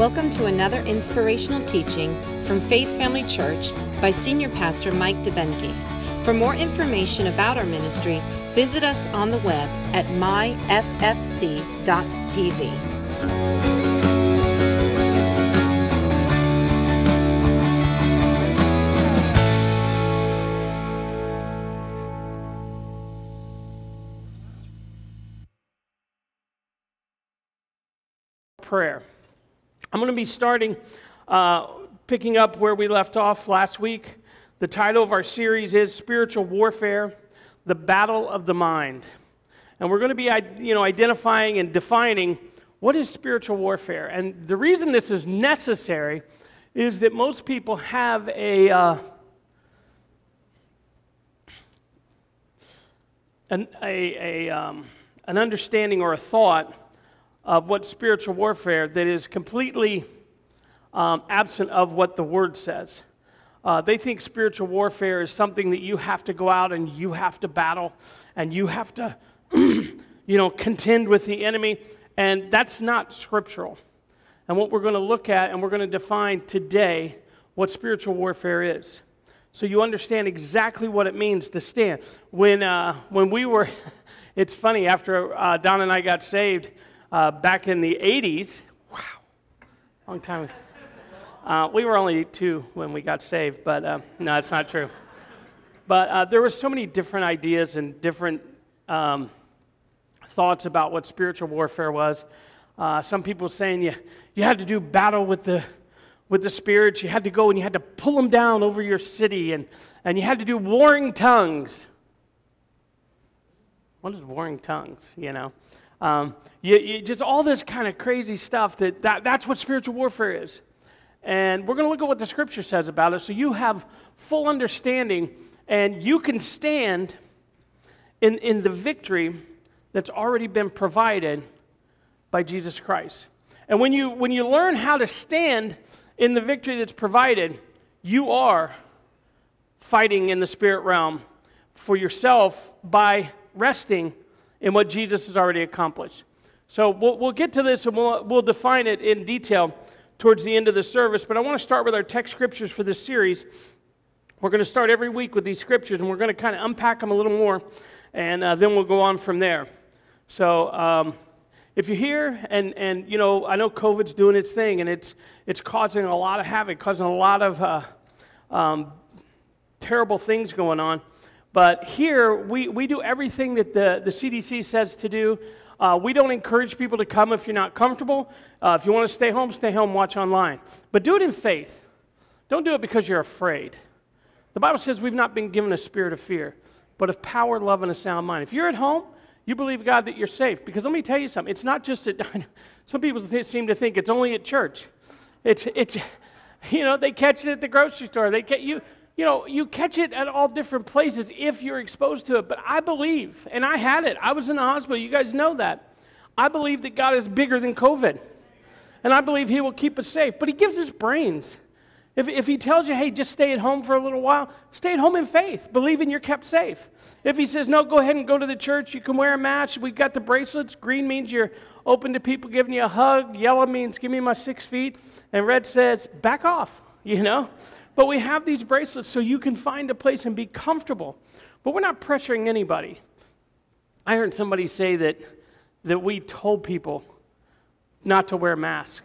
Welcome to another inspirational teaching from Faith Family Church by Senior Pastor Mike DeBenke. For more information about our ministry, visit us on the web at myffc.tv. prayer. I'm going to be starting uh, picking up where we left off last week. The title of our series is Spiritual Warfare The Battle of the Mind. And we're going to be you know, identifying and defining what is spiritual warfare. And the reason this is necessary is that most people have a. Uh, an, a, a um, an understanding or a thought of what spiritual warfare that is completely um, absent of what the word says. Uh, they think spiritual warfare is something that you have to go out and you have to battle and you have to, you know, contend with the enemy. And that's not scriptural. And what we're going to look at and we're going to define today what spiritual warfare is. So you understand exactly what it means to stand. When, uh, when we were, it's funny, after uh, Don and I got saved, uh, back in the 80s. Wow, long time ago. Uh, we were only two when we got saved, but uh, no, that's not true. But uh, there were so many different ideas and different um, thoughts about what spiritual warfare was. Uh, some people saying you, you had to do battle with the, with the spirits. You had to go and you had to pull them down over your city, and, and you had to do warring tongues. What is warring tongues, you know? Um, you, you, just all this kind of crazy stuff that, that that's what spiritual warfare is. And we're going to look at what the scripture says about it so you have full understanding and you can stand in, in the victory that's already been provided by Jesus Christ. And when you, when you learn how to stand in the victory that's provided, you are fighting in the spirit realm for yourself by resting in what Jesus has already accomplished. So we'll, we'll get to this and we'll, we'll define it in detail towards the end of the service. But I want to start with our text scriptures for this series. We're going to start every week with these scriptures and we're going to kind of unpack them a little more and uh, then we'll go on from there. So, um, if you're here and, and you know i know covid's doing its thing and it's, it's causing a lot of havoc causing a lot of uh, um, terrible things going on but here, we, we do everything that the, the CDC says to do. Uh, we don't encourage people to come if you're not comfortable. Uh, if you want to stay home, stay home, watch online. But do it in faith. Don't do it because you're afraid. The Bible says we've not been given a spirit of fear, but of power, love, and a sound mind. If you're at home, you believe God that you're safe. Because let me tell you something. It's not just at, some people th- seem to think it's only at church. It's, it's, you know, they catch it at the grocery store. They get you you know, you catch it at all different places if you're exposed to it. But I believe, and I had it, I was in the hospital, you guys know that. I believe that God is bigger than COVID. And I believe He will keep us safe. But He gives us brains. If, if He tells you, hey, just stay at home for a little while, stay at home in faith, believing you're kept safe. If He says, no, go ahead and go to the church, you can wear a mask, we've got the bracelets. Green means you're open to people giving you a hug, yellow means give me my six feet, and red says, back off, you know? But we have these bracelets so you can find a place and be comfortable. But we're not pressuring anybody. I heard somebody say that, that we told people not to wear a mask.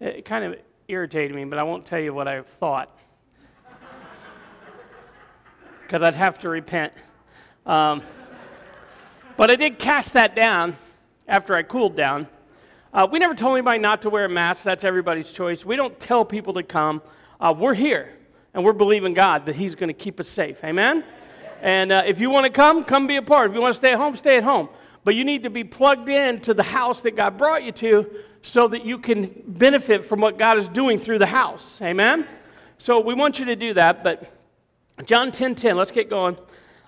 It kind of irritated me, but I won't tell you what I thought. Because I'd have to repent. Um, but I did cast that down after I cooled down. Uh, we never told anybody not to wear a mask. That's everybody's choice. We don't tell people to come. Uh, we're here, and we're believing God that He's going to keep us safe. Amen? And uh, if you want to come, come be a part. If you want to stay at home, stay at home. But you need to be plugged in to the house that God brought you to so that you can benefit from what God is doing through the house. Amen? So we want you to do that. But John 10 10, let's get going.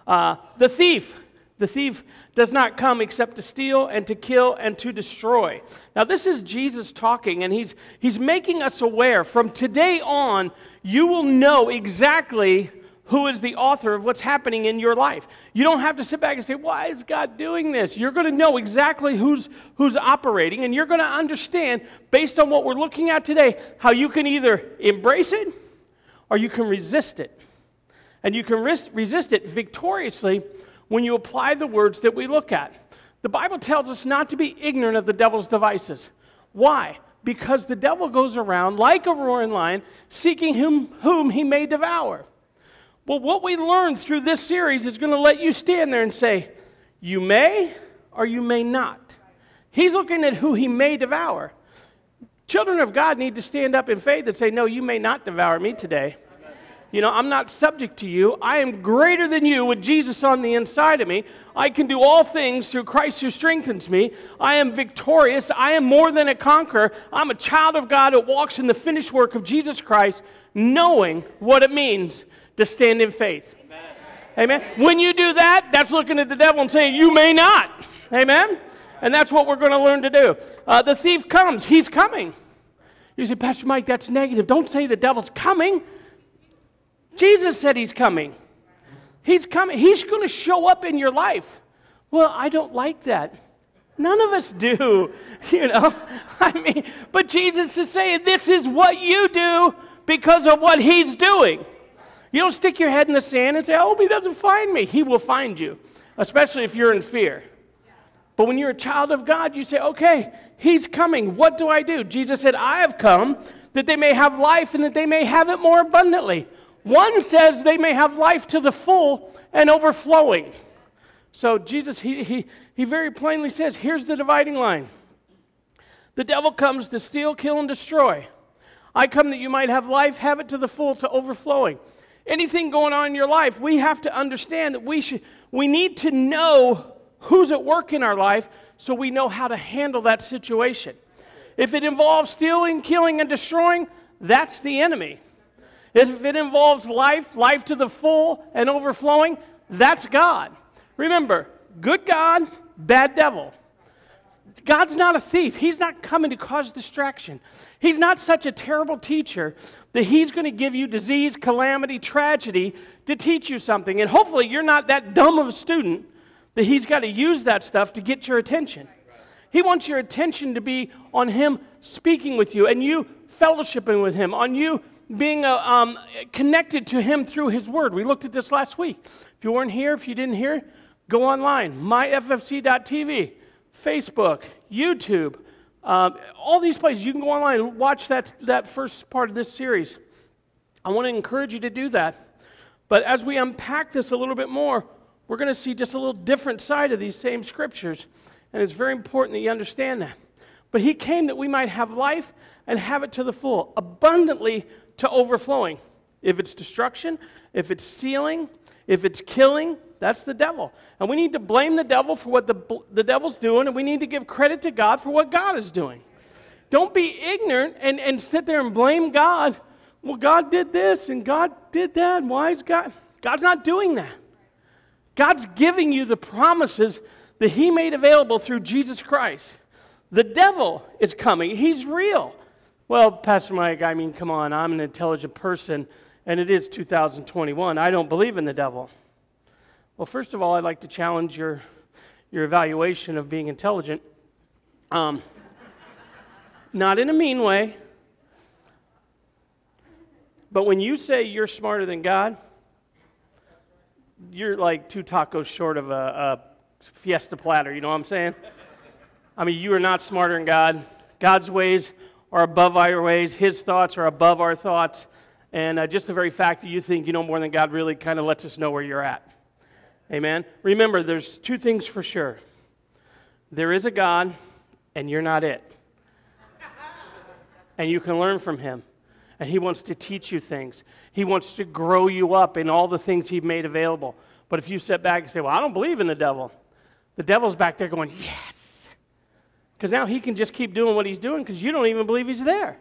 Uh, the thief the thief does not come except to steal and to kill and to destroy. Now, this is Jesus talking, and he's, he's making us aware from today on, you will know exactly who is the author of what's happening in your life. You don't have to sit back and say, Why is God doing this? You're going to know exactly who's, who's operating, and you're going to understand, based on what we're looking at today, how you can either embrace it or you can resist it. And you can res- resist it victoriously when you apply the words that we look at. The Bible tells us not to be ignorant of the devil's devices. Why? Because the devil goes around like a roaring lion, seeking whom, whom he may devour. Well, what we learned through this series is going to let you stand there and say, You may or you may not. He's looking at who he may devour. Children of God need to stand up in faith and say, No, you may not devour me today. You know, I'm not subject to you. I am greater than you with Jesus on the inside of me. I can do all things through Christ who strengthens me. I am victorious. I am more than a conqueror. I'm a child of God that walks in the finished work of Jesus Christ, knowing what it means to stand in faith. Amen. Amen. When you do that, that's looking at the devil and saying, You may not. Amen. And that's what we're going to learn to do. Uh, the thief comes, he's coming. You say, Pastor Mike, that's negative. Don't say the devil's coming. Jesus said he's coming. He's coming. He's going to show up in your life. Well, I don't like that. None of us do, you know. I mean, but Jesus is saying this is what you do because of what he's doing. You don't stick your head in the sand and say, I hope he doesn't find me. He will find you, especially if you're in fear. But when you're a child of God, you say, okay, he's coming. What do I do? Jesus said, I have come that they may have life and that they may have it more abundantly. One says they may have life to the full and overflowing. So Jesus, he, he, he very plainly says, here's the dividing line. The devil comes to steal, kill, and destroy. I come that you might have life, have it to the full, to overflowing anything going on in your life, we have to understand that we, should, we need to know who's at work in our life so we know how to handle that situation. If it involves stealing, killing, and destroying, that's the enemy. If it involves life, life to the full and overflowing, that's God. Remember, good God, bad devil. God's not a thief. He's not coming to cause distraction. He's not such a terrible teacher that He's going to give you disease, calamity, tragedy to teach you something. And hopefully, you're not that dumb of a student that He's got to use that stuff to get your attention. He wants your attention to be on Him speaking with you and you fellowshipping with Him, on you being uh, um, connected to Him through His Word. We looked at this last week. If you weren't here, if you didn't hear, go online, myffc.tv. Facebook, YouTube, um, all these places. You can go online and watch that, that first part of this series. I want to encourage you to do that. But as we unpack this a little bit more, we're going to see just a little different side of these same scriptures. And it's very important that you understand that. But he came that we might have life and have it to the full, abundantly to overflowing. If it's destruction, if it's sealing, if it's killing, that's the devil. And we need to blame the devil for what the, the devil's doing, and we need to give credit to God for what God is doing. Don't be ignorant and, and sit there and blame God. Well, God did this and God did that. Why is God? God's not doing that. God's giving you the promises that He made available through Jesus Christ. The devil is coming, He's real. Well, Pastor Mike, I mean, come on, I'm an intelligent person, and it is 2021. I don't believe in the devil. Well, first of all, I'd like to challenge your, your evaluation of being intelligent. Um, not in a mean way, but when you say you're smarter than God, you're like two tacos short of a, a fiesta platter. You know what I'm saying? I mean, you are not smarter than God. God's ways are above our ways, His thoughts are above our thoughts. And uh, just the very fact that you think you know more than God really kind of lets us know where you're at. Amen. Remember, there's two things for sure there is a God, and you're not it. and you can learn from Him. And He wants to teach you things, He wants to grow you up in all the things He made available. But if you sit back and say, Well, I don't believe in the devil, the devil's back there going, Yes. Because now he can just keep doing what he's doing because you don't even believe he's there.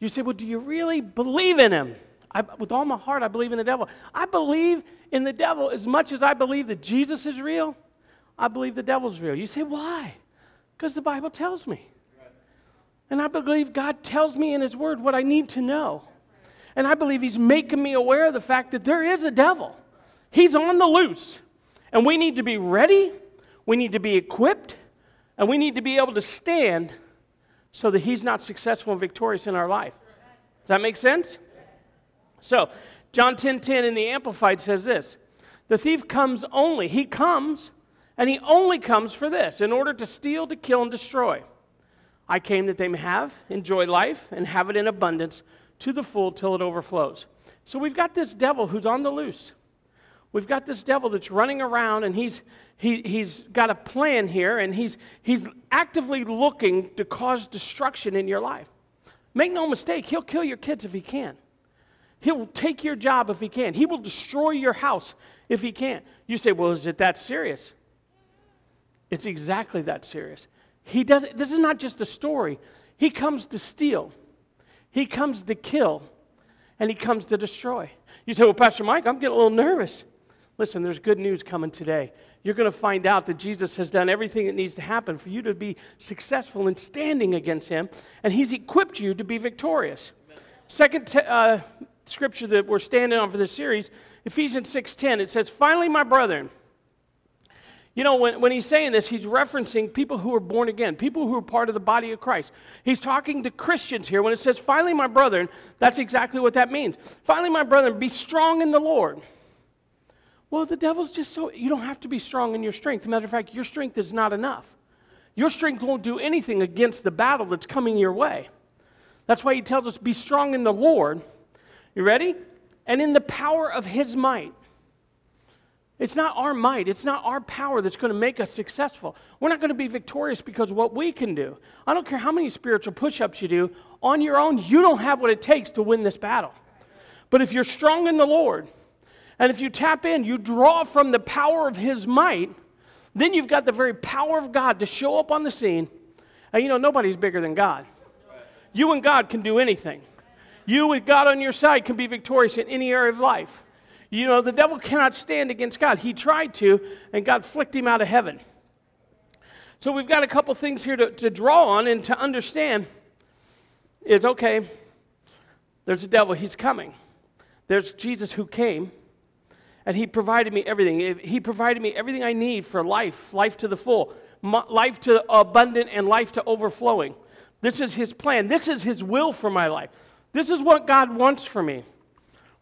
You say, Well, do you really believe in him? I, with all my heart, I believe in the devil. I believe in the devil as much as I believe that Jesus is real. I believe the devil's real. You say, why? Because the Bible tells me. And I believe God tells me in His Word what I need to know. And I believe he's making me aware of the fact that there is a devil. He's on the loose. And we need to be ready, we need to be equipped, and we need to be able to stand so that he's not successful and victorious in our life. Does that make sense? So, John 10:10 10, 10 in the Amplified says this The thief comes only, he comes, and he only comes for this, in order to steal, to kill, and destroy. I came that they may have, enjoy life, and have it in abundance to the full till it overflows. So we've got this devil who's on the loose. We've got this devil that's running around and he's, he, he's got a plan here and he's, he's actively looking to cause destruction in your life. Make no mistake, he'll kill your kids if he can. He'll take your job if he can. He will destroy your house if he can. You say, well, is it that serious? It's exactly that serious. He does, this is not just a story. He comes to steal, he comes to kill, and he comes to destroy. You say, well, Pastor Mike, I'm getting a little nervous. Listen, there's good news coming today. You're going to find out that Jesus has done everything that needs to happen for you to be successful in standing against him, and he's equipped you to be victorious. Second t- uh, scripture that we're standing on for this series, Ephesians 6.10, it says, Finally, my brethren, you know, when, when he's saying this, he's referencing people who are born again, people who are part of the body of Christ. He's talking to Christians here. When it says, finally, my brethren, that's exactly what that means. Finally, my brethren, be strong in the Lord. Well, the devil's just so, you don't have to be strong in your strength. Matter of fact, your strength is not enough. Your strength won't do anything against the battle that's coming your way. That's why he tells us, be strong in the Lord. You ready? And in the power of his might. It's not our might, it's not our power that's going to make us successful. We're not going to be victorious because of what we can do. I don't care how many spiritual push ups you do, on your own, you don't have what it takes to win this battle. But if you're strong in the Lord, and if you tap in, you draw from the power of His might, then you've got the very power of God to show up on the scene. And you know, nobody's bigger than God. You and God can do anything. You, with God on your side, can be victorious in any area of life. You know, the devil cannot stand against God. He tried to, and God flicked him out of heaven. So we've got a couple things here to, to draw on and to understand is okay, there's a devil, he's coming. There's Jesus who came, and he provided me everything. He provided me everything I need for life, life to the full, life to abundant, and life to overflowing. This is his plan. This is his will for my life. This is what God wants for me.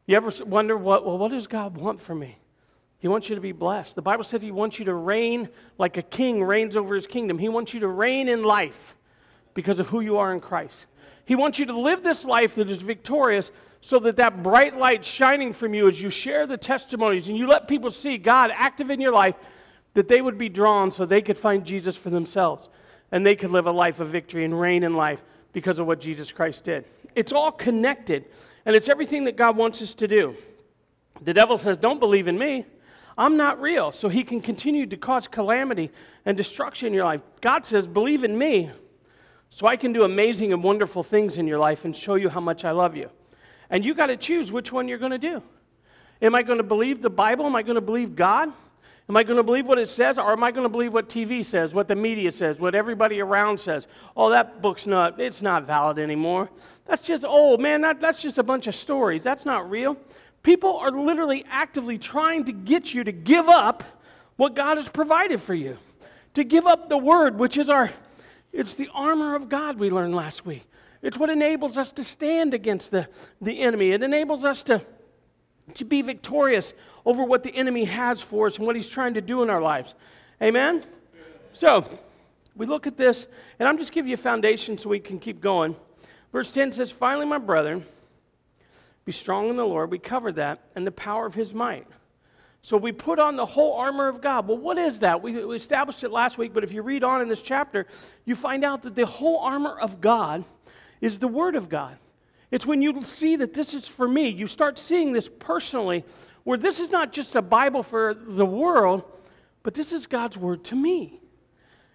You ever wonder, what, well, what does God want for me? He wants you to be blessed. The Bible says He wants you to reign like a king reigns over His kingdom. He wants you to reign in life because of who you are in Christ. He wants you to live this life that is victorious so that that bright light shining from you as you share the testimonies and you let people see God active in your life, that they would be drawn so they could find Jesus for themselves and they could live a life of victory and reign in life because of what Jesus Christ did. It's all connected. And it's everything that God wants us to do. The devil says, Don't believe in me. I'm not real. So he can continue to cause calamity and destruction in your life. God says, Believe in me so I can do amazing and wonderful things in your life and show you how much I love you. And you got to choose which one you're going to do. Am I going to believe the Bible? Am I going to believe God? Am I going to believe what it says, or am I going to believe what TV says, what the media says, what everybody around says? Oh, that book's not, it's not valid anymore. That's just old, man. That, that's just a bunch of stories. That's not real. People are literally actively trying to get you to give up what God has provided for you, to give up the word, which is our, it's the armor of God we learned last week. It's what enables us to stand against the, the enemy. It enables us to, to be victorious over what the enemy has for us and what he's trying to do in our lives. Amen? So, we look at this, and I'm just giving you a foundation so we can keep going. Verse 10 says, Finally, my brethren, be strong in the Lord. We covered that, and the power of his might. So we put on the whole armor of God. Well, what is that? We, we established it last week, but if you read on in this chapter, you find out that the whole armor of God is the Word of God. It's when you see that this is for me, you start seeing this personally where this is not just a Bible for the world, but this is God's word to me.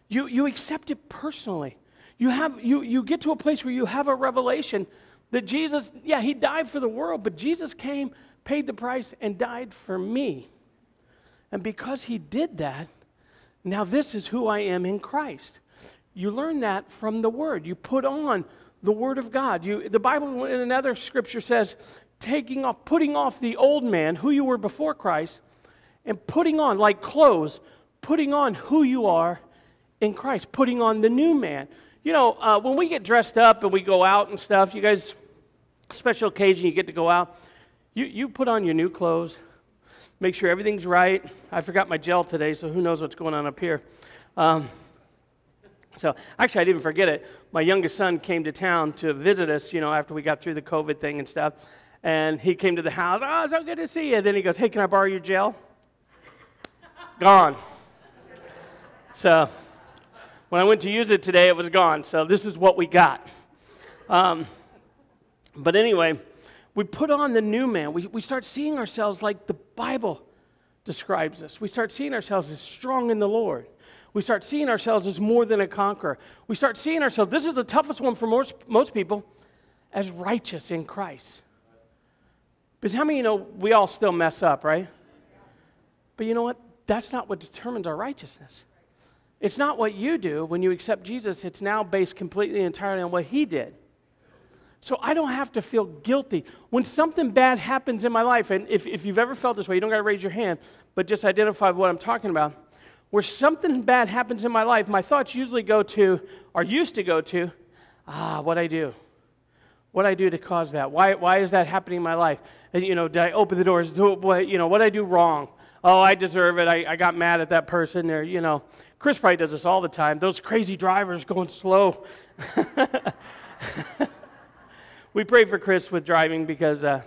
You, you accept it personally. You, have, you, you get to a place where you have a revelation that Jesus, yeah, he died for the world, but Jesus came, paid the price, and died for me. And because he did that, now this is who I am in Christ. You learn that from the Word. You put on the Word of God. You, the Bible in another scripture says, taking off, putting off the old man, who you were before Christ, and putting on, like clothes, putting on who you are in Christ, putting on the new man. You know, uh, when we get dressed up and we go out and stuff, you guys, special occasion, you get to go out, you, you put on your new clothes, make sure everything's right. I forgot my gel today, so who knows what's going on up here. Um, so actually, I didn't forget it. My youngest son came to town to visit us, you know, after we got through the COVID thing and stuff. And he came to the house. Oh, so good to see you. And Then he goes, Hey, can I borrow your gel? gone. So when I went to use it today, it was gone. So this is what we got. Um, but anyway, we put on the new man. We, we start seeing ourselves like the Bible describes us. We start seeing ourselves as strong in the Lord. We start seeing ourselves as more than a conqueror. We start seeing ourselves, this is the toughest one for most, most people, as righteous in Christ. Because how many you know we all still mess up, right? But you know what? That's not what determines our righteousness. It's not what you do when you accept Jesus, it's now based completely and entirely on what He did. So I don't have to feel guilty. When something bad happens in my life, and if, if you've ever felt this way, you don't got to raise your hand, but just identify what I'm talking about. Where something bad happens in my life, my thoughts usually go to, or used to go to, ah, what I do. What I do to cause that? Why, why is that happening in my life? You know, did I open the doors? You know, what I do wrong? Oh, I deserve it. I, I got mad at that person. There, you know, Chris probably does this all the time. Those crazy drivers going slow. we pray for Chris with driving because uh,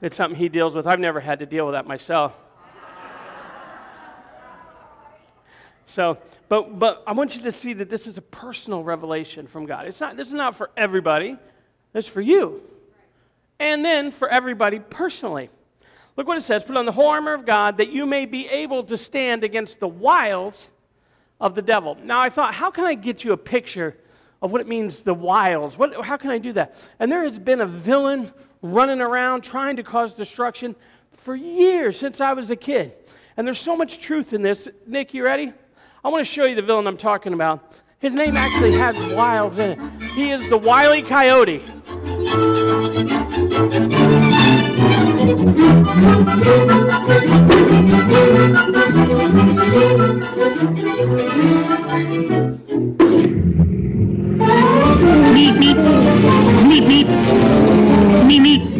it's something he deals with. I've never had to deal with that myself. So, but, but I want you to see that this is a personal revelation from God. It's not, this is not for everybody, it's for you. And then for everybody personally. Look what it says Put on the whole armor of God that you may be able to stand against the wiles of the devil. Now, I thought, how can I get you a picture of what it means, the wiles? What, how can I do that? And there has been a villain running around trying to cause destruction for years since I was a kid. And there's so much truth in this. Nick, you ready? I want to show you the villain I'm talking about. His name actually has wiles in it. He is the Wily Coyote. Meep, meep. Meep, meep. Meep, meep.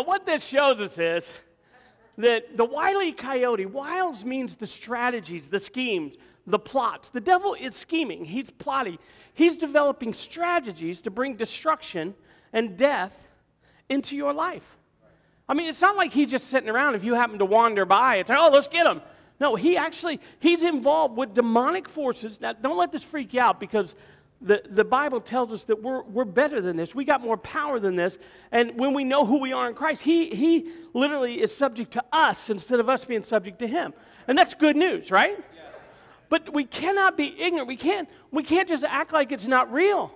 Now, what this shows us is that the wily coyote, wiles means the strategies, the schemes, the plots. The devil is scheming, he's plotting, he's developing strategies to bring destruction and death into your life. I mean, it's not like he's just sitting around if you happen to wander by It's like, oh, let's get him. No, he actually, he's involved with demonic forces. Now, don't let this freak you out because the, the Bible tells us that we're, we're better than this. We got more power than this. And when we know who we are in Christ, he, he literally is subject to us instead of us being subject to Him. And that's good news, right? Yeah. But we cannot be ignorant. We can't, we can't just act like it's not real.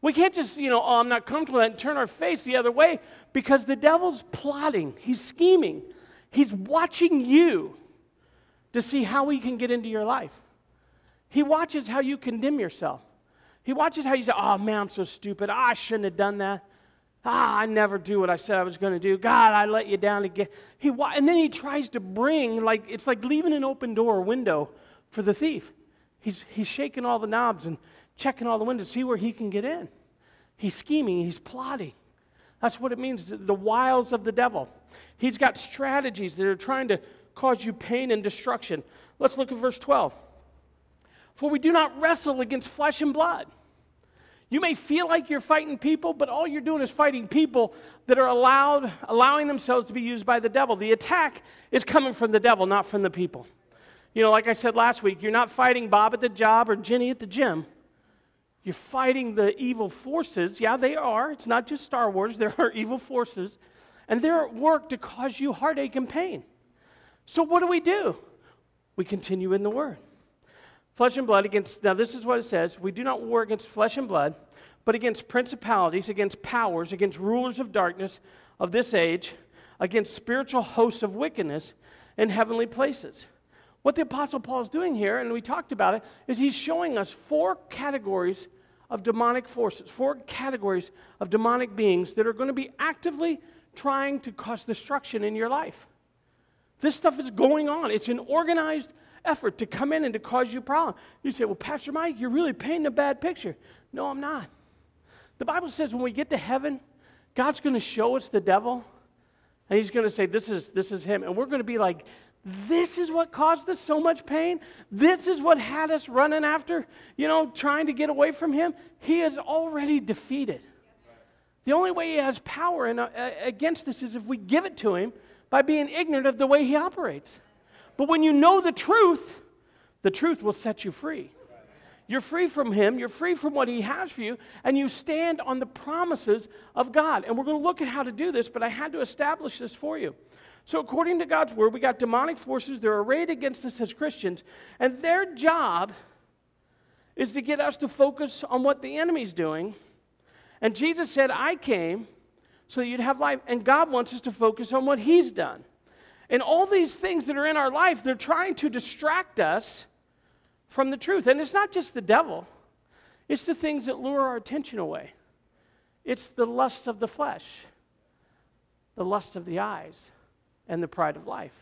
We can't just, you know, oh, I'm not comfortable with that and turn our face the other way because the devil's plotting, he's scheming, he's watching you to see how he can get into your life. He watches how you condemn yourself. He watches how you say, Oh man, I'm so stupid. Ah, I shouldn't have done that. Ah, I never do what I said I was going to do. God, I let you down again. He, and then he tries to bring, like, it's like leaving an open door or window for the thief. He's, he's shaking all the knobs and checking all the windows to see where he can get in. He's scheming, he's plotting. That's what it means the wiles of the devil. He's got strategies that are trying to cause you pain and destruction. Let's look at verse 12. For we do not wrestle against flesh and blood. You may feel like you're fighting people, but all you're doing is fighting people that are allowed, allowing themselves to be used by the devil. The attack is coming from the devil, not from the people. You know, like I said last week, you're not fighting Bob at the job or Jenny at the gym. You're fighting the evil forces. Yeah, they are. It's not just Star Wars, there are evil forces. And they're at work to cause you heartache and pain. So, what do we do? We continue in the Word flesh and blood against, now this is what it says we do not war against flesh and blood, but against principalities, against powers, against rulers of darkness of this age against spiritual hosts of wickedness in heavenly places. What the Apostle Paul is doing here, and we talked about it, is he's showing us four categories of demonic forces, four categories of demonic beings that are going to be actively trying to cause destruction in your life. This stuff is going on. It's an organized effort to come in and to cause you problem. You say, Well, Pastor Mike, you're really painting a bad picture. No, I'm not. The Bible says when we get to heaven, God's going to show us the devil, and he's going to say, This is, this is him. And we're going to be like, This is what caused us so much pain. This is what had us running after, you know, trying to get away from him. He is already defeated. The only way he has power in, uh, against us is if we give it to him by being ignorant of the way he operates. But when you know the truth, the truth will set you free. You're free from him, you're free from what he has for you, and you stand on the promises of God. And we're going to look at how to do this, but I had to establish this for you. So, according to God's word, we got demonic forces, they're arrayed against us as Christians, and their job is to get us to focus on what the enemy's doing. And Jesus said, I came so that you'd have life. And God wants us to focus on what He's done. And all these things that are in our life, they're trying to distract us from the truth. And it's not just the devil, it's the things that lure our attention away. It's the lusts of the flesh, the lust of the eyes, and the pride of life.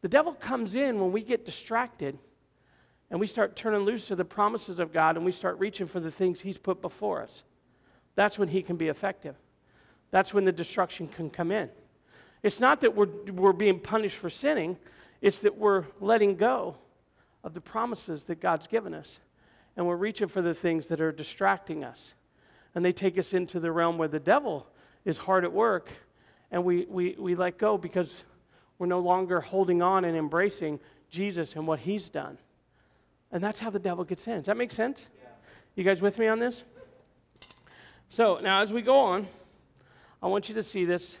The devil comes in when we get distracted and we start turning loose to the promises of God and we start reaching for the things He's put before us. That's when He can be effective. That's when the destruction can come in. It's not that we're, we're being punished for sinning, it's that we're letting go of the promises that God's given us. And we're reaching for the things that are distracting us. And they take us into the realm where the devil is hard at work, and we, we, we let go because we're no longer holding on and embracing Jesus and what he's done. And that's how the devil gets in. Does that make sense? You guys with me on this? So now as we go on, I want you to see this.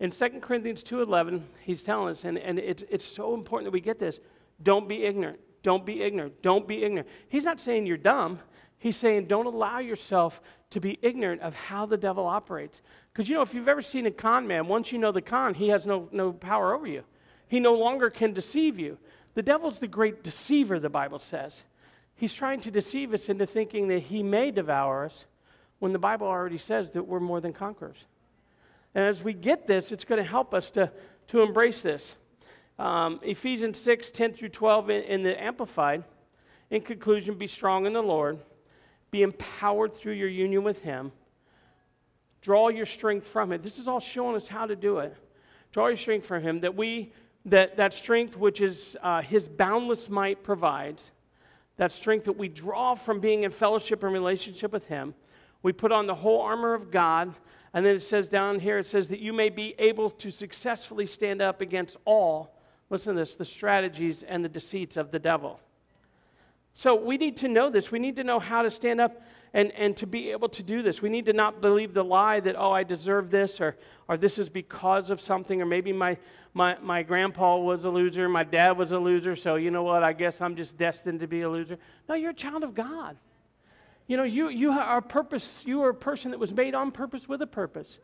In 2 Corinthians 2.11, he's telling us, and, and it's, it's so important that we get this, don't be ignorant. Don't be ignorant. Don't be ignorant. He's not saying you're dumb. He's saying don't allow yourself to be ignorant of how the devil operates. Because, you know, if you've ever seen a con man, once you know the con, he has no, no power over you. He no longer can deceive you. The devil's the great deceiver, the Bible says. He's trying to deceive us into thinking that he may devour us when the Bible already says that we're more than conquerors. And as we get this, it's going to help us to, to embrace this. Um, Ephesians 6 10 through 12 in, in the Amplified. In conclusion, be strong in the Lord, be empowered through your union with Him, draw your strength from Him. This is all showing us how to do it. Draw your strength from Him, that we, that, that strength which is uh, His boundless might provides, that strength that we draw from being in fellowship and relationship with Him. We put on the whole armor of God and then it says down here, it says that you may be able to successfully stand up against all, listen to this, the strategies and the deceits of the devil. So we need to know this. We need to know how to stand up and, and to be able to do this. We need to not believe the lie that, oh, I deserve this, or, or this is because of something, or maybe my, my, my grandpa was a loser, my dad was a loser, so you know what, I guess I'm just destined to be a loser. No, you're a child of God. You know, you, you are a purpose, you are a person that was made on purpose with a purpose.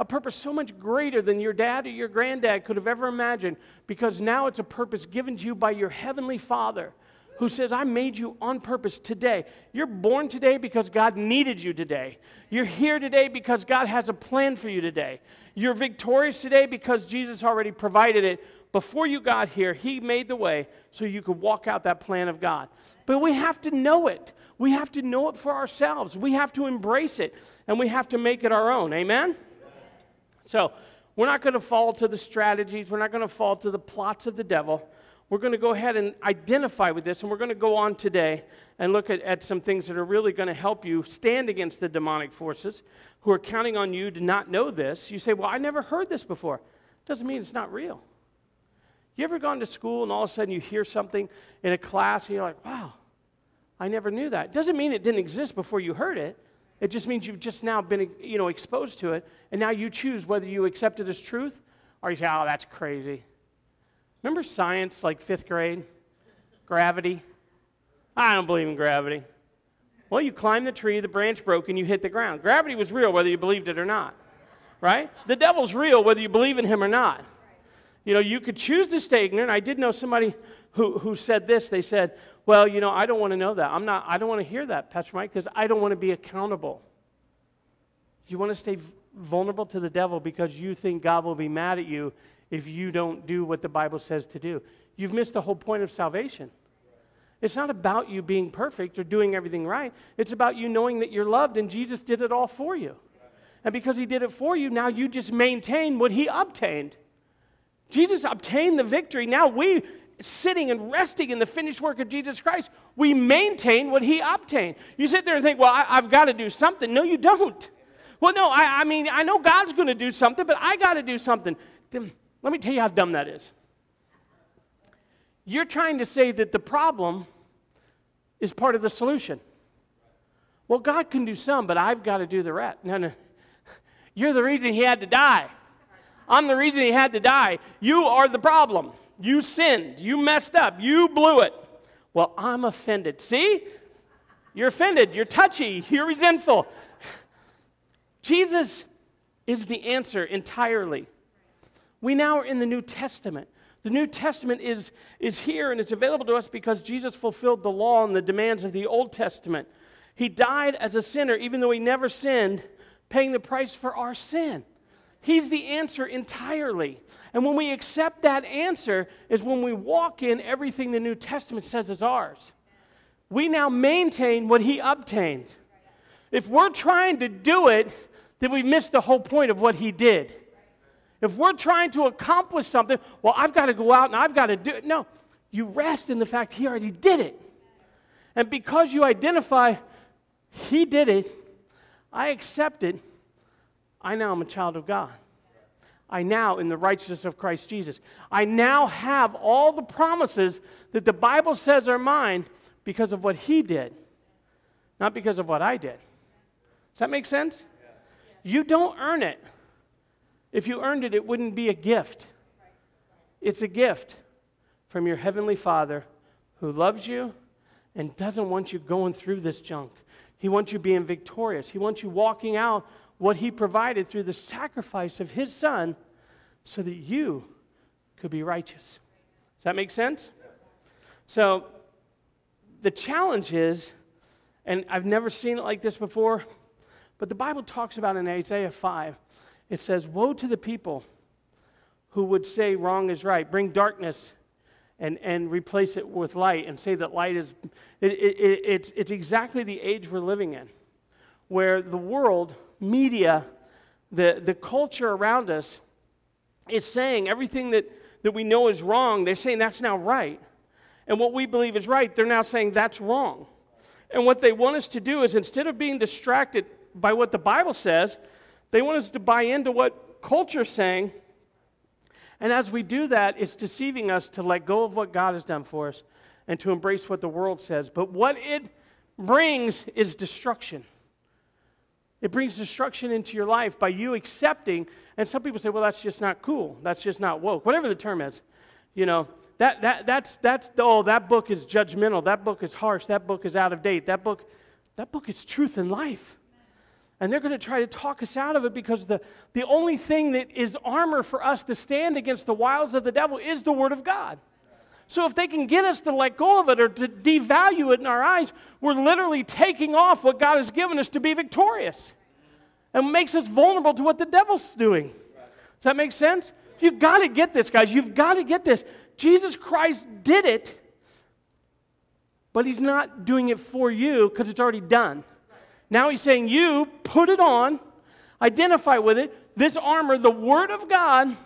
A purpose so much greater than your dad or your granddad could have ever imagined, because now it's a purpose given to you by your heavenly Father who says, I made you on purpose today. You're born today because God needed you today. You're here today because God has a plan for you today. You're victorious today because Jesus already provided it before you got here, He made the way so you could walk out that plan of God. But we have to know it. We have to know it for ourselves. We have to embrace it, and we have to make it our own. Amen? So, we're not going to fall to the strategies, we're not going to fall to the plots of the devil. We're going to go ahead and identify with this, and we're going to go on today and look at, at some things that are really going to help you stand against the demonic forces who are counting on you to not know this. You say, Well, I never heard this before. Doesn't mean it's not real. You ever gone to school and all of a sudden you hear something in a class and you're like, wow, I never knew that. Doesn't mean it didn't exist before you heard it. It just means you've just now been you know, exposed to it, and now you choose whether you accept it as truth or you say, oh, that's crazy. Remember science, like fifth grade? Gravity? I don't believe in gravity. Well, you climbed the tree, the branch broke, and you hit the ground. Gravity was real, whether you believed it or not right? The devil's real whether you believe in him or not. You know, you could choose to stay ignorant. I did know somebody who, who said this. They said, Well, you know, I don't want to know that. I'm not, I don't want to hear that, Pastor Mike, because I don't want to be accountable. You want to stay vulnerable to the devil because you think God will be mad at you if you don't do what the Bible says to do. You've missed the whole point of salvation. It's not about you being perfect or doing everything right. It's about you knowing that you're loved and Jesus did it all for you. And because he did it for you, now you just maintain what he obtained. Jesus obtained the victory. Now we, sitting and resting in the finished work of Jesus Christ, we maintain what he obtained. You sit there and think, well, I, have got to do something. No, you don't. Well, no, I, I mean, I know God's going to do something, but I got to do something. Then, let me tell you how dumb that is. You're trying to say that the problem is part of the solution. Well, God can do some, but I've got to do the rest. No, no. You're the reason he had to die. I'm the reason he had to die. You are the problem. You sinned. You messed up. You blew it. Well, I'm offended. See? You're offended. You're touchy. You're resentful. Jesus is the answer entirely. We now are in the New Testament. The New Testament is, is here and it's available to us because Jesus fulfilled the law and the demands of the Old Testament. He died as a sinner, even though he never sinned, paying the price for our sin. He's the answer entirely. And when we accept that answer, is when we walk in everything the New Testament says is ours. We now maintain what he obtained. If we're trying to do it, then we miss the whole point of what he did. If we're trying to accomplish something, well, I've got to go out and I've got to do it. No, you rest in the fact he already did it. And because you identify he did it, I accept it, I now am a child of God. I now, in the righteousness of Christ Jesus, I now have all the promises that the Bible says are mine because of what he did, not because of what I did. Does that make sense? You don't earn it. If you earned it, it wouldn't be a gift. It's a gift from your Heavenly Father who loves you and doesn't want you going through this junk. He wants you being victorious. He wants you walking out what He provided through the sacrifice of His Son so that you could be righteous. Does that make sense? So, the challenge is, and I've never seen it like this before, but the Bible talks about in Isaiah 5, it says, Woe to the people who would say wrong is right, bring darkness and, and replace it with light and say that light is. It, it, it, it's, it's exactly the age we're living in, where the world, media, the, the culture around us is saying everything that, that we know is wrong, they're saying that's now right. And what we believe is right, they're now saying that's wrong. And what they want us to do is instead of being distracted by what the Bible says. They want us to buy into what culture's saying. And as we do that, it's deceiving us to let go of what God has done for us and to embrace what the world says. But what it brings is destruction. It brings destruction into your life by you accepting, and some people say, well, that's just not cool. That's just not woke. Whatever the term is. You know, that, that, that's, that's, oh, that book is judgmental. That book is harsh. That book is out of date. That book, that book is truth and life. And they're going to try to talk us out of it because the, the only thing that is armor for us to stand against the wiles of the devil is the Word of God. So if they can get us to let go of it or to devalue it in our eyes, we're literally taking off what God has given us to be victorious. And makes us vulnerable to what the devil's doing. Does that make sense? You've got to get this, guys. You've got to get this. Jesus Christ did it, but he's not doing it for you because it's already done. Now he's saying, You put it on, identify with it. This armor, the Word of God,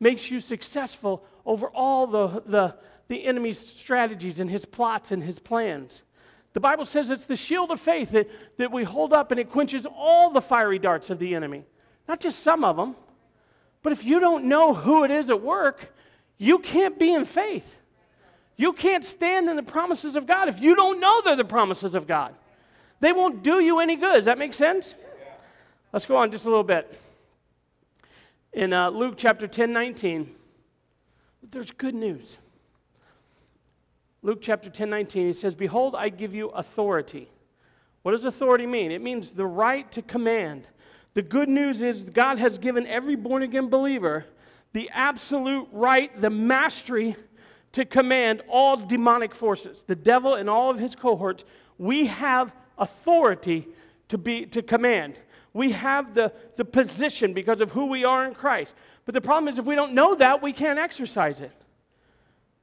makes you successful over all the, the, the enemy's strategies and his plots and his plans. The Bible says it's the shield of faith that, that we hold up and it quenches all the fiery darts of the enemy, not just some of them. But if you don't know who it is at work, you can't be in faith. You can't stand in the promises of God if you don't know they're the promises of God. They won't do you any good. Does that make sense? Let's go on just a little bit. In uh, Luke chapter 10 19, there's good news. Luke chapter 10 19, it says, Behold, I give you authority. What does authority mean? It means the right to command, The good news is God has given every born again believer the absolute right, the mastery to command all demonic forces. The devil and all of his cohorts, we have authority to, be, to command. We have the, the position because of who we are in Christ. But the problem is, if we don't know that, we can't exercise it.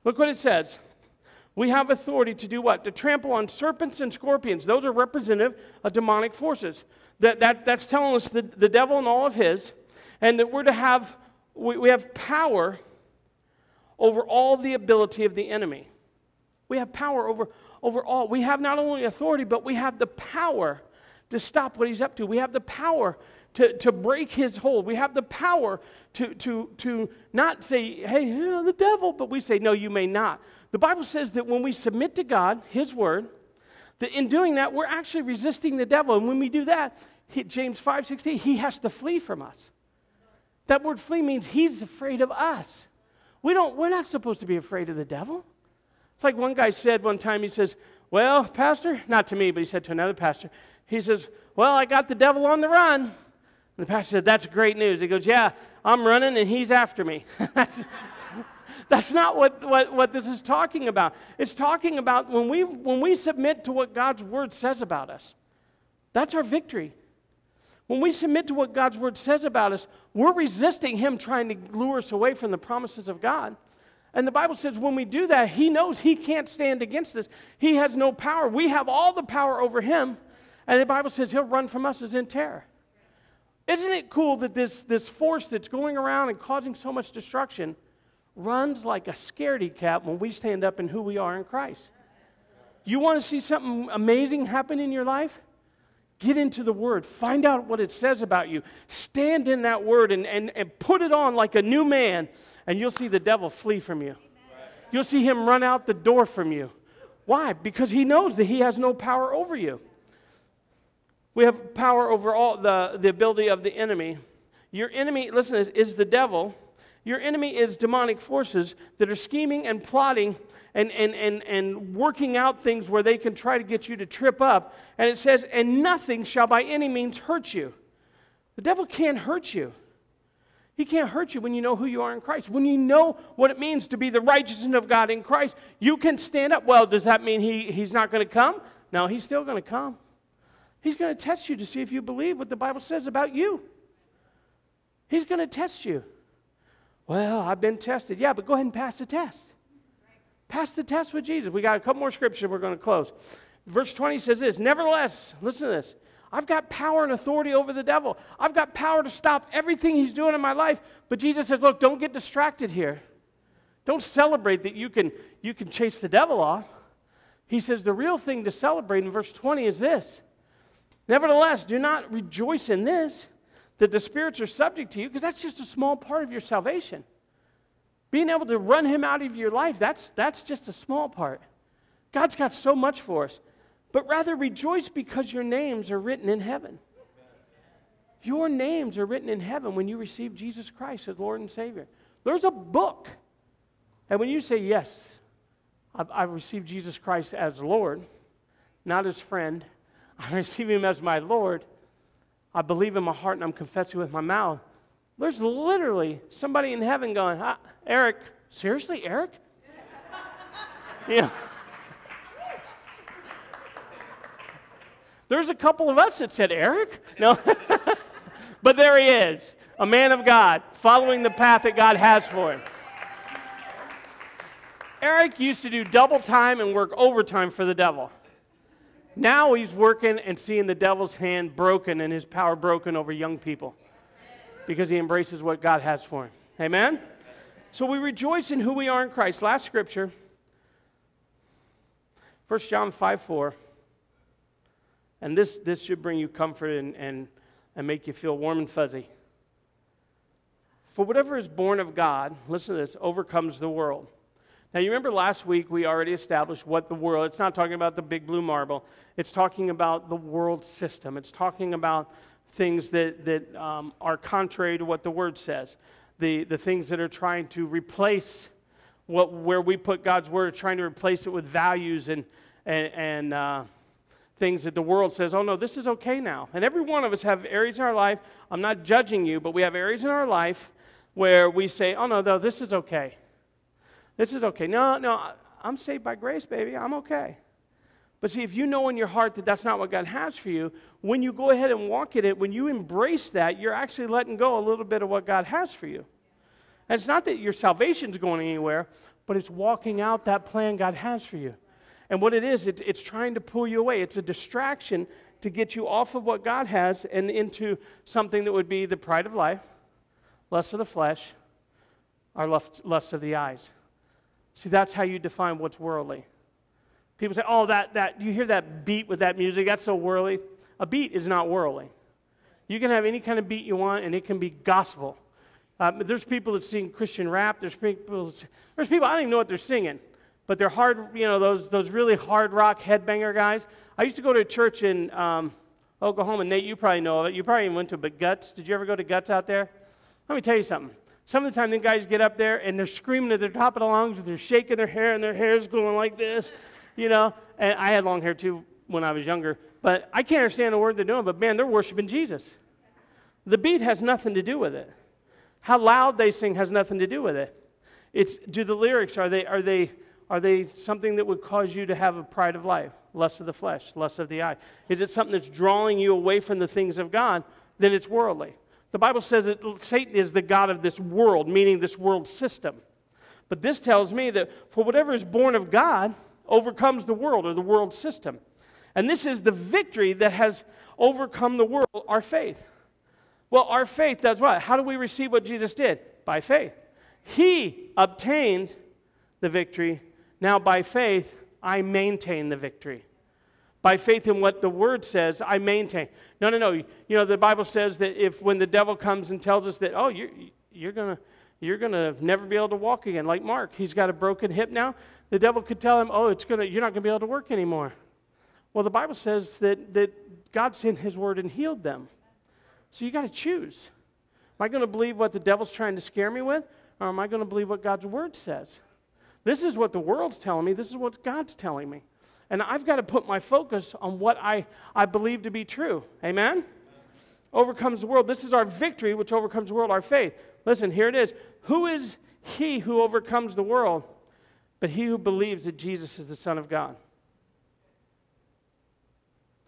Look what it says. We have authority to do what? To trample on serpents and scorpions. Those are representative of demonic forces. That, that, that's telling us the, the devil and all of his, and that we're to have, we, we have power over all the ability of the enemy. We have power over, over all. We have not only authority, but we have the power to stop what he's up to. We have the power to, to break his hold. We have the power to, to, to not say, hey, the devil, but we say, no, you may not. The Bible says that when we submit to God, his word, that in doing that, we're actually resisting the devil. And when we do that, he, James 5 16, he has to flee from us. That word flee means he's afraid of us. We don't, we're not supposed to be afraid of the devil. It's like one guy said one time, he says, Well, Pastor, not to me, but he said to another pastor, he says, Well, I got the devil on the run. And the pastor said, That's great news. He goes, Yeah, I'm running and he's after me. That's not what, what, what this is talking about. It's talking about when we, when we submit to what God's word says about us. That's our victory. When we submit to what God's word says about us, we're resisting Him trying to lure us away from the promises of God. And the Bible says when we do that, He knows He can't stand against us. He has no power. We have all the power over Him. And the Bible says He'll run from us as in terror. Isn't it cool that this, this force that's going around and causing so much destruction runs like a scaredy cat when we stand up in who we are in Christ? You want to see something amazing happen in your life? Get into the Word. Find out what it says about you. Stand in that Word and, and, and put it on like a new man, and you'll see the devil flee from you. You'll see him run out the door from you. Why? Because he knows that he has no power over you. We have power over all the, the ability of the enemy. Your enemy, listen, is, is the devil. Your enemy is demonic forces that are scheming and plotting and, and, and, and working out things where they can try to get you to trip up. And it says, and nothing shall by any means hurt you. The devil can't hurt you. He can't hurt you when you know who you are in Christ. When you know what it means to be the righteousness of God in Christ, you can stand up. Well, does that mean he, he's not going to come? No, he's still going to come. He's going to test you to see if you believe what the Bible says about you. He's going to test you. Well, I've been tested. Yeah, but go ahead and pass the test. Pass the test with Jesus. We got a couple more scriptures we're going to close. Verse 20 says this Nevertheless, listen to this. I've got power and authority over the devil. I've got power to stop everything he's doing in my life. But Jesus says, Look, don't get distracted here. Don't celebrate that you can, you can chase the devil off. He says, The real thing to celebrate in verse 20 is this Nevertheless, do not rejoice in this, that the spirits are subject to you, because that's just a small part of your salvation. Being able to run him out of your life, that's, that's just a small part. God's got so much for us. But rather rejoice because your names are written in heaven. Your names are written in heaven when you receive Jesus Christ as Lord and Savior. There's a book. And when you say, Yes, I've, I've received Jesus Christ as Lord, not as friend, I receive him as my Lord. I believe in my heart and I'm confessing with my mouth. There's literally somebody in heaven going, ah, Eric, seriously, Eric? yeah. There's a couple of us that said, Eric? No. but there he is, a man of God, following the path that God has for him. Eric used to do double time and work overtime for the devil. Now he's working and seeing the devil's hand broken and his power broken over young people because he embraces what God has for him. Amen? So we rejoice in who we are in Christ. Last scripture, 1 John 5 4. And this, this should bring you comfort and, and, and make you feel warm and fuzzy. For whatever is born of God, listen to this, overcomes the world. Now, you remember last week we already established what the world, it's not talking about the big blue marble, it's talking about the world system. It's talking about things that, that um, are contrary to what the word says, the, the things that are trying to replace what, where we put God's word, trying to replace it with values and, and, and uh, things that the world says, oh no, this is okay now. And every one of us have areas in our life. I'm not judging you, but we have areas in our life where we say, oh no, no, this is okay. This is okay. No, no, I'm saved by grace, baby. I'm okay. But see, if you know in your heart that that's not what God has for you, when you go ahead and walk in it, when you embrace that, you're actually letting go a little bit of what God has for you. And it's not that your salvation's going anywhere, but it's walking out that plan God has for you. And what it is, it, it's trying to pull you away. It's a distraction to get you off of what God has and into something that would be the pride of life, lust of the flesh, or lust, lust of the eyes. See, that's how you define what's worldly. People say, oh, that, that, you hear that beat with that music? That's so worldly. A beat is not worldly. You can have any kind of beat you want, and it can be gospel. Uh, there's people that sing Christian rap. There's people, there's people, I don't even know what they're singing, but they're hard, you know, those, those really hard rock headbanger guys. I used to go to a church in um, Oklahoma. Nate, you probably know of it. You probably went to, but Guts. Did you ever go to Guts out there? Let me tell you something. Some of the time, the guys get up there and they're screaming at the top of the lungs, they're shaking their hair, and their hair's going like this you know. And I had long hair too when I was younger, but I can't understand the word they're doing. But man, they're worshiping Jesus. The beat has nothing to do with it. How loud they sing has nothing to do with it. It's do the lyrics are they are they are they something that would cause you to have a pride of life, lust of the flesh, lust of the eye? Is it something that's drawing you away from the things of God? Then it's worldly. The Bible says that Satan is the God of this world, meaning this world system. But this tells me that for whatever is born of God, overcomes the world or the world system. And this is the victory that has overcome the world, our faith. Well, our faith does what? How do we receive what Jesus did? By faith. He obtained the victory. Now, by faith, I maintain the victory. By faith in what the word says, I maintain. No, no, no. You know, the Bible says that if when the devil comes and tells us that, oh, you're, you're going to you're going to never be able to walk again. Like Mark, he's got a broken hip now. The devil could tell him, oh, it's gonna, you're not going to be able to work anymore. Well, the Bible says that, that God sent his word and healed them. So you got to choose. Am I going to believe what the devil's trying to scare me with, or am I going to believe what God's word says? This is what the world's telling me. This is what God's telling me. And I've got to put my focus on what I, I believe to be true. Amen? Overcomes the world. This is our victory, which overcomes the world, our faith. Listen, here it is. Who is he who overcomes the world? but he who believes that Jesus is the Son of God.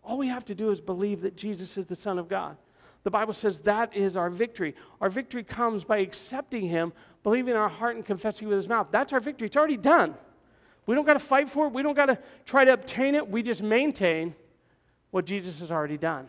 All we have to do is believe that Jesus is the Son of God. The Bible says that is our victory. Our victory comes by accepting Him, believing in our heart, and confessing with His mouth. That's our victory. It's already done. We don't got to fight for it. We don't got to try to obtain it. We just maintain what Jesus has already done.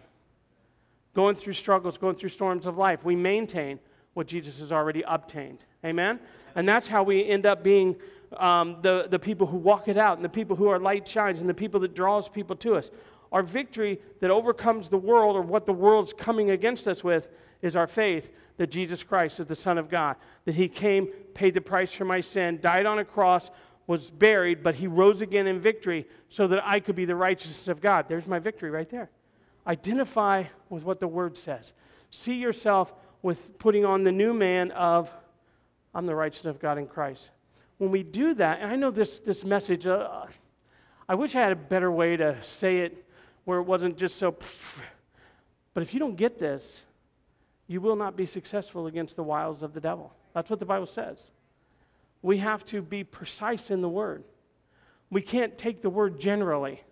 Going through struggles, going through storms of life, we maintain what Jesus has already obtained. Amen? And that's how we end up being um, the, the people who walk it out and the people who are light shines and the people that draws people to us. Our victory that overcomes the world or what the world's coming against us with is our faith that Jesus Christ is the Son of God, that He came, paid the price for my sin, died on a cross, was buried, but He rose again in victory so that I could be the righteousness of God. There's my victory right there. Identify with what the Word says. See yourself with putting on the new man of, I'm the righteousness of God in Christ when we do that, and I know this, this message, uh, I wish I had a better way to say it where it wasn't just so, but if you don't get this, you will not be successful against the wiles of the devil. That's what the Bible says. We have to be precise in the word. We can't take the word generally.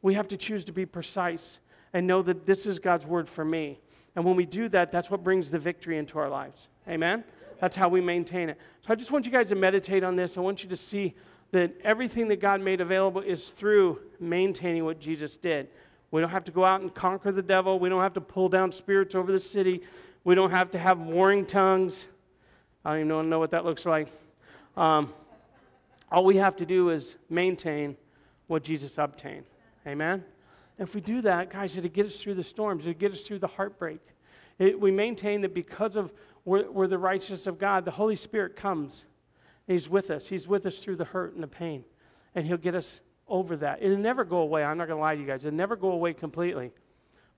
We have to choose to be precise and know that this is God's word for me. And when we do that, that's what brings the victory into our lives. Amen? That's how we maintain it. So I just want you guys to meditate on this. I want you to see that everything that God made available is through maintaining what Jesus did. We don't have to go out and conquer the devil. We don't have to pull down spirits over the city. We don't have to have warring tongues. I don't even know what that looks like. Um, all we have to do is maintain what Jesus obtained. Amen? If we do that, guys, it'll get us through the storms, it'll get us through the heartbreak. It, we maintain that because of we're, we're the righteousness of God, the Holy Spirit comes. He's with us. He's with us through the hurt and the pain. And He'll get us over that. It'll never go away. I'm not going to lie to you guys. It'll never go away completely.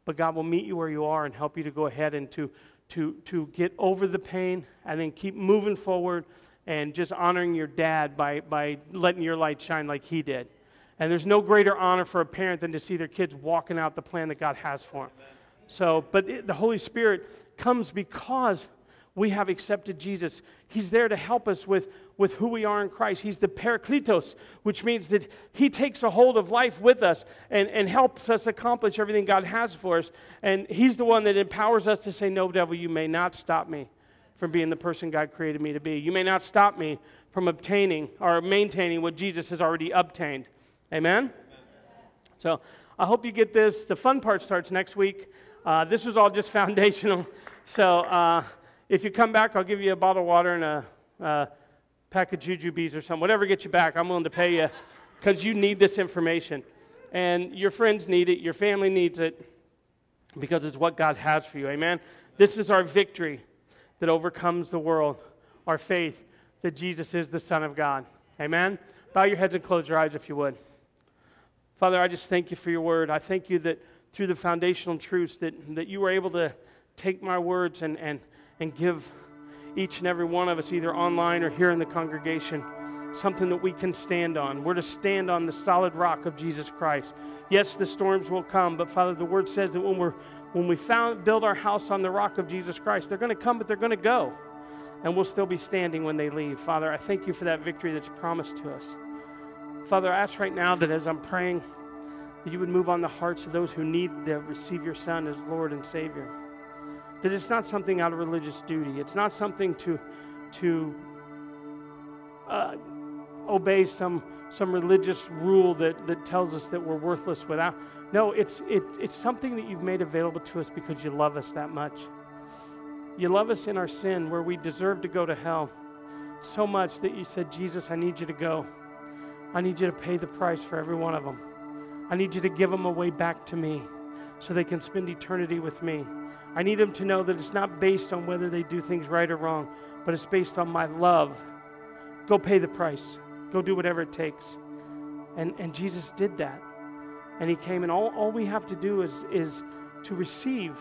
But God will meet you where you are and help you to go ahead and to, to, to get over the pain and then keep moving forward and just honoring your dad by, by letting your light shine like he did. And there's no greater honor for a parent than to see their kids walking out the plan that God has for them. So, but it, the Holy Spirit comes because we have accepted Jesus. He's there to help us with, with who we are in Christ. He's the Parakletos, which means that He takes a hold of life with us and, and helps us accomplish everything God has for us. And He's the one that empowers us to say, No, devil, you may not stop me from being the person God created me to be. You may not stop me from obtaining or maintaining what Jesus has already obtained. Amen? Amen. So I hope you get this. The fun part starts next week. Uh, this was all just foundational. So, uh, if you come back, I'll give you a bottle of water and a, a pack of jujubes or something. Whatever gets you back, I'm willing to pay you because you need this information. And your friends need it, your family needs it because it's what God has for you. Amen? This is our victory that overcomes the world, our faith that Jesus is the Son of God. Amen? Bow your heads and close your eyes if you would. Father, I just thank you for your word. I thank you that through the foundational truths that, that you were able to take my words and, and and give each and every one of us, either online or here in the congregation, something that we can stand on. We're to stand on the solid rock of Jesus Christ. Yes, the storms will come, but Father, the word says that when we're when we found, build our house on the rock of Jesus Christ, they're going to come, but they're going to go. And we'll still be standing when they leave. Father, I thank you for that victory that's promised to us. Father, I ask right now that as I'm praying, that you would move on the hearts of those who need to receive your Son as Lord and Savior that it's not something out of religious duty. It's not something to, to uh, obey some, some religious rule that, that tells us that we're worthless without. No, it's, it, it's something that you've made available to us because you love us that much. You love us in our sin where we deserve to go to hell so much that you said, Jesus, I need you to go. I need you to pay the price for every one of them. I need you to give them a way back to me so they can spend eternity with me. I need them to know that it's not based on whether they do things right or wrong, but it's based on my love. Go pay the price, go do whatever it takes. And, and Jesus did that. And he came, and all, all we have to do is, is to receive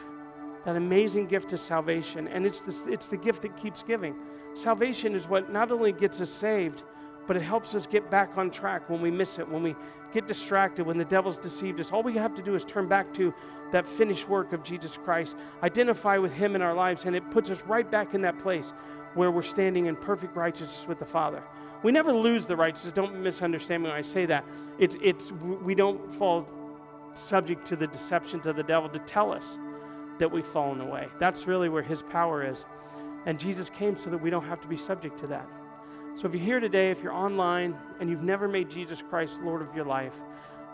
that amazing gift of salvation. And it's it's the gift that keeps giving. Salvation is what not only gets us saved, but it helps us get back on track when we miss it, when we get distracted, when the devil's deceived us. All we have to do is turn back to that finished work of Jesus Christ, identify with him in our lives, and it puts us right back in that place where we're standing in perfect righteousness with the Father. We never lose the righteousness. Don't misunderstand me when I say that. It's, it's, we don't fall subject to the deceptions of the devil to tell us that we've fallen away. That's really where his power is. And Jesus came so that we don't have to be subject to that. So if you're here today, if you're online and you've never made Jesus Christ Lord of your life,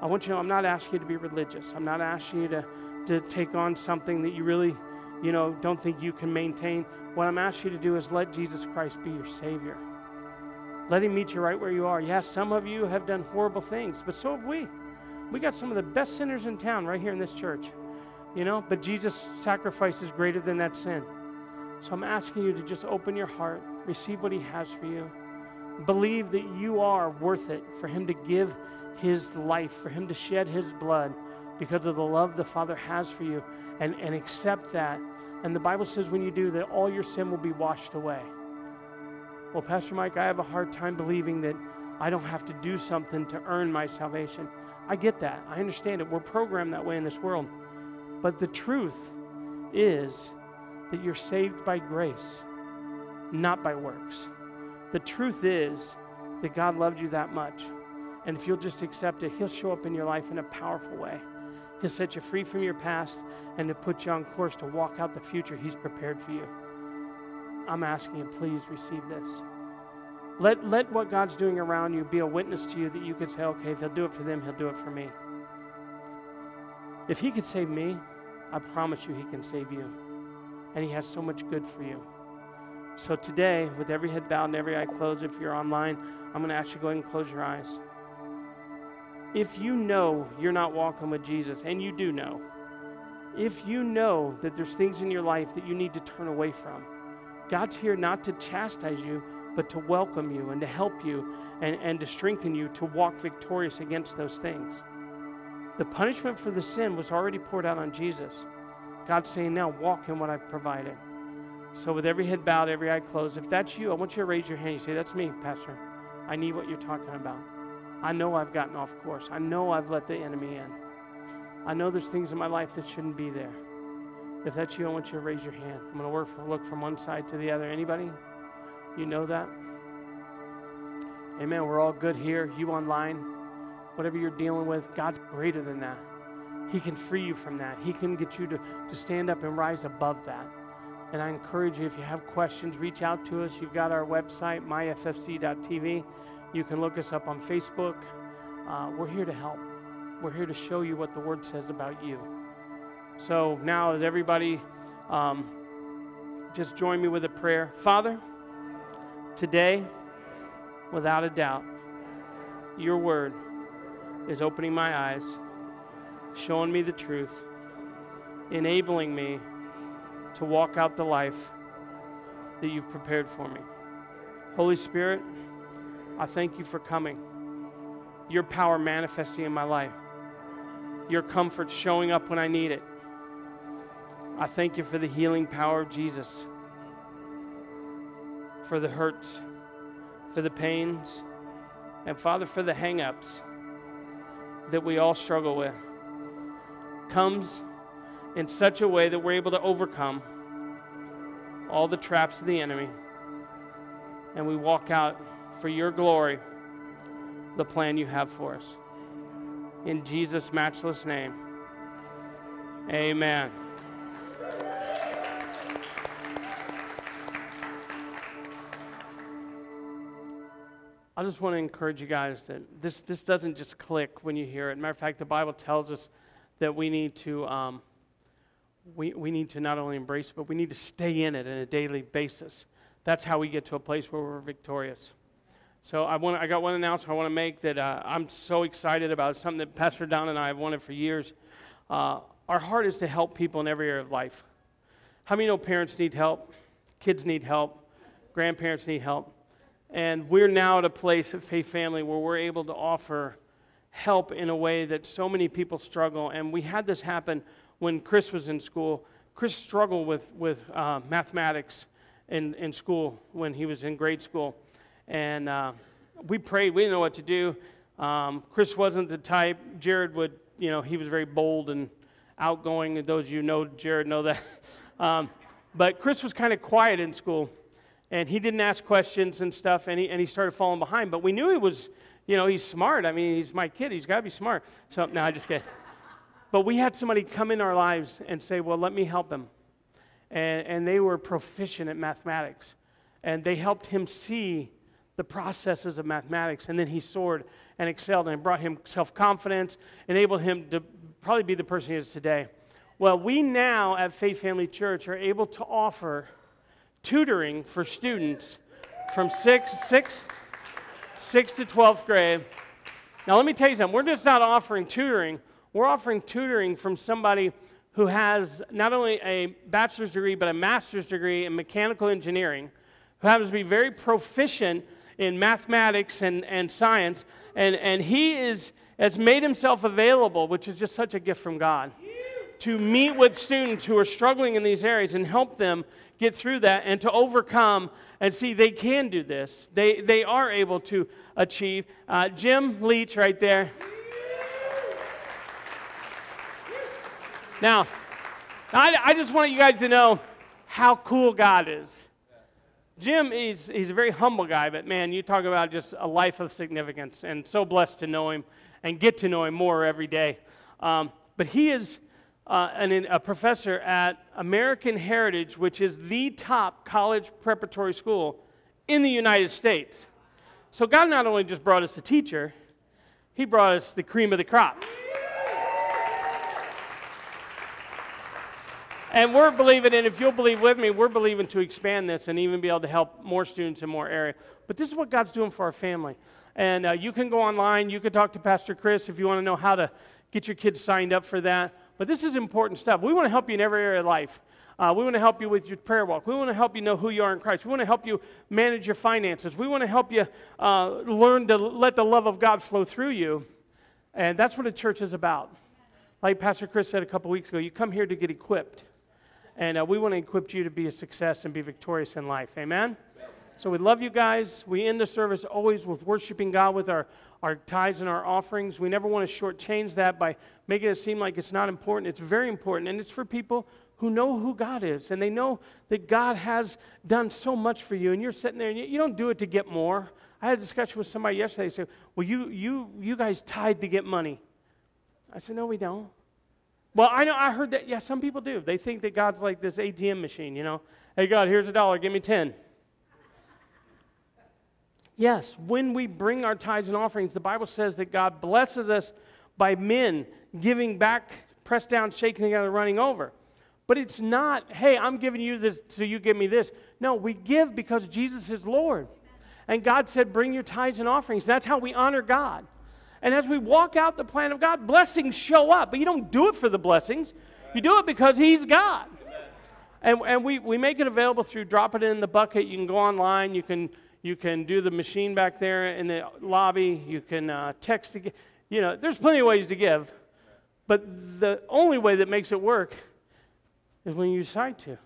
I want you to know I'm not asking you to be religious. I'm not asking you to, to take on something that you really, you know, don't think you can maintain. What I'm asking you to do is let Jesus Christ be your Savior. Let Him meet you right where you are. Yes, some of you have done horrible things, but so have we. We got some of the best sinners in town right here in this church, you know, but Jesus' sacrifice is greater than that sin. So I'm asking you to just open your heart, receive what He has for you Believe that you are worth it for Him to give His life, for Him to shed His blood because of the love the Father has for you, and, and accept that. And the Bible says when you do that, all your sin will be washed away. Well, Pastor Mike, I have a hard time believing that I don't have to do something to earn my salvation. I get that. I understand it. We're programmed that way in this world. But the truth is that you're saved by grace, not by works. The truth is that God loved you that much. And if you'll just accept it, He'll show up in your life in a powerful way. He'll set you free from your past and to put you on course to walk out the future He's prepared for you. I'm asking you, please receive this. Let, let what God's doing around you be a witness to you that you could say, okay, if He'll do it for them, He'll do it for me. If He could save me, I promise you He can save you. And He has so much good for you. So today, with every head bowed and every eye closed, if you're online, I'm going to ask you to go ahead and close your eyes. If you know you're not walking with Jesus, and you do know, if you know that there's things in your life that you need to turn away from, God's here not to chastise you, but to welcome you and to help you and, and to strengthen you to walk victorious against those things. The punishment for the sin was already poured out on Jesus. God's saying, now walk in what I've provided. So, with every head bowed, every eye closed, if that's you, I want you to raise your hand. You say, That's me, Pastor. I need what you're talking about. I know I've gotten off course. I know I've let the enemy in. I know there's things in my life that shouldn't be there. If that's you, I want you to raise your hand. I'm going to look from one side to the other. Anybody? You know that? Amen. We're all good here. You online, whatever you're dealing with, God's greater than that. He can free you from that. He can get you to, to stand up and rise above that. And I encourage you, if you have questions, reach out to us. You've got our website, myffc.tv. You can look us up on Facebook. Uh, we're here to help. We're here to show you what the Word says about you. So now, as everybody um, just join me with a prayer. Father, today, without a doubt, your Word is opening my eyes, showing me the truth, enabling me to walk out the life that you've prepared for me. Holy Spirit, I thank you for coming. Your power manifesting in my life. Your comfort showing up when I need it. I thank you for the healing power of Jesus, for the hurts, for the pains, and Father, for the hang ups that we all struggle with. Comes in such a way that we're able to overcome all the traps of the enemy and we walk out for your glory the plan you have for us. In Jesus' matchless name, amen. I just want to encourage you guys that this, this doesn't just click when you hear it. Matter of fact, the Bible tells us that we need to um, we, we need to not only embrace it, but we need to stay in it on a daily basis. That's how we get to a place where we're victorious. So I, want, I got one announcement I want to make that uh, I'm so excited about. It's something that Pastor Don and I have wanted for years. Uh, our heart is to help people in every area of life. How many know parents need help? Kids need help. Grandparents need help. And we're now at a place at Faith Family where we're able to offer help in a way that so many people struggle. And we had this happen when Chris was in school. Chris struggled with, with uh, mathematics in, in school when he was in grade school. And uh, we prayed. We didn't know what to do. Um, Chris wasn't the type. Jared would, you know, he was very bold and outgoing. Those of you know Jared know that. um, but Chris was kind of quiet in school. And he didn't ask questions and stuff. And he, and he started falling behind. But we knew he was, you know, he's smart. I mean, he's my kid. He's got to be smart. So, no, I just kidding. But we had somebody come in our lives and say, Well, let me help him. And, and they were proficient at mathematics. And they helped him see the processes of mathematics. And then he soared and excelled and brought him self confidence, enabled him to probably be the person he is today. Well, we now at Faith Family Church are able to offer tutoring for students from six, six, six to 12th grade. Now, let me tell you something. We're just not offering tutoring, we're offering tutoring from somebody who has not only a bachelor's degree, but a master's degree in mechanical engineering, who happens to be very proficient in mathematics and, and science. And, and he is, has made himself available, which is just such a gift from God, to meet with students who are struggling in these areas and help them get through that and to overcome and see they can do this. They, they are able to achieve. Uh, Jim Leach, right there. Now, I, I just want you guys to know how cool God is. Jim, he's, he's a very humble guy, but man, you talk about just a life of significance and so blessed to know him and get to know him more every day. Um, but he is uh, a professor at American Heritage, which is the top college preparatory school in the United States. So God not only just brought us a teacher, he brought us the cream of the crop. And we're believing, and if you'll believe with me, we're believing to expand this and even be able to help more students in more areas. But this is what God's doing for our family. And uh, you can go online, you can talk to Pastor Chris if you want to know how to get your kids signed up for that. But this is important stuff. We want to help you in every area of life. Uh, we want to help you with your prayer walk. We want to help you know who you are in Christ. We want to help you manage your finances. We want to help you uh, learn to let the love of God flow through you. And that's what a church is about. Like Pastor Chris said a couple weeks ago, you come here to get equipped. And uh, we want to equip you to be a success and be victorious in life. Amen? So we love you guys. We end the service always with worshiping God with our our tithes and our offerings. We never want to shortchange that by making it seem like it's not important. It's very important, and it's for people who know who God is and they know that God has done so much for you. And you're sitting there and you, don't do it to get more. I had a discussion with somebody yesterday. They said, Well, you, you, you guys tithe to get money. I said, No, we don't. Well, I know, I heard that, yeah, some people do. They think that God's like this ATM machine, you know. Hey, God, here's a dollar, give me 10. Yes, when we bring our tithes and offerings, the Bible says that God blesses us by men giving back, pressed down, shaking together, running over. But it's not, hey, I'm giving you this so you give me this. No, we give because Jesus is Lord. And God said, bring your tithes and offerings. That's how we honor God. And as we walk out the plan of God, blessings show up. But you don't do it for the blessings, you do it because He's God. And, and we, we make it available through drop it in the bucket. You can go online. You can, you can do the machine back there in the lobby. You can uh, text. To, you know, there's plenty of ways to give. But the only way that makes it work is when you decide to.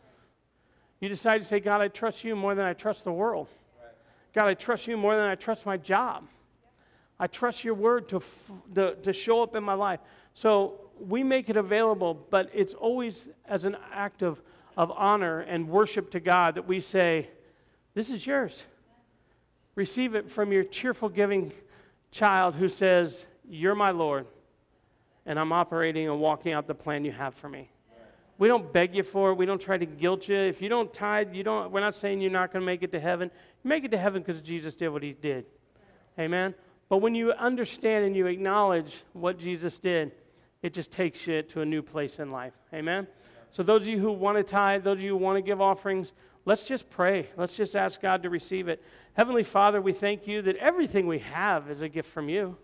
You decide to say, God, I trust you more than I trust the world. God, I trust you more than I trust my job. I trust your word to, to, to show up in my life. So we make it available, but it's always as an act of, of honor and worship to God that we say, This is yours. Receive it from your cheerful giving child who says, You're my Lord, and I'm operating and walking out the plan you have for me. We don't beg you for it. We don't try to guilt you. If you don't tithe, you don't, we're not saying you're not going to make it to heaven. You make it to heaven because Jesus did what he did. Amen? But when you understand and you acknowledge what Jesus did, it just takes you to a new place in life. Amen? So, those of you who want to tithe, those of you who want to give offerings, let's just pray. Let's just ask God to receive it. Heavenly Father, we thank you that everything we have is a gift from you.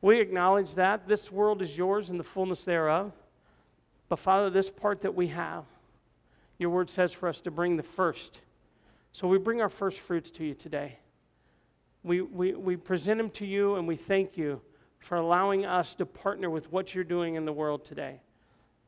We acknowledge that. This world is yours and the fullness thereof. But, Father, this part that we have, your word says for us to bring the first. So, we bring our first fruits to you today. We, we, we present them to you and we thank you for allowing us to partner with what you're doing in the world today.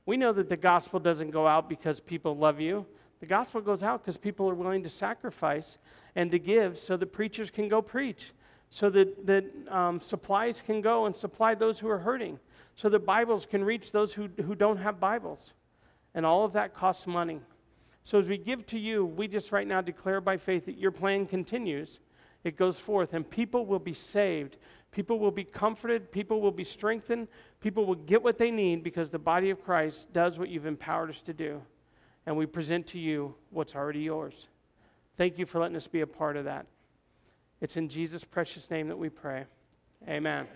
We know that the gospel doesn't go out because people love you. The gospel goes out because people are willing to sacrifice and to give so that preachers can go preach, so that, that um, supplies can go and supply those who are hurting, so that Bibles can reach those who, who don't have Bibles. And all of that costs money. So as we give to you, we just right now declare by faith that your plan continues it goes forth, and people will be saved. People will be comforted. People will be strengthened. People will get what they need because the body of Christ does what you've empowered us to do. And we present to you what's already yours. Thank you for letting us be a part of that. It's in Jesus' precious name that we pray. Amen.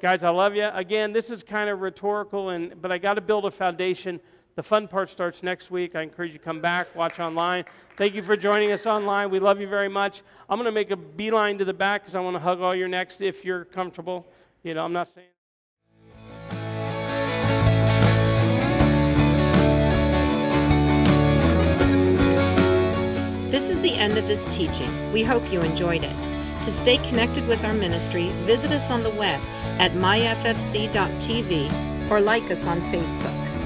Guys, I love you. Again, this is kind of rhetorical, and, but I got to build a foundation. The fun part starts next week. I encourage you to come back, watch online. Thank you for joining us online. We love you very much. I'm going to make a beeline to the back because I want to hug all your necks if you're comfortable. You know, I'm not saying. This is the end of this teaching. We hope you enjoyed it. To stay connected with our ministry, visit us on the web at myffc.tv or like us on Facebook.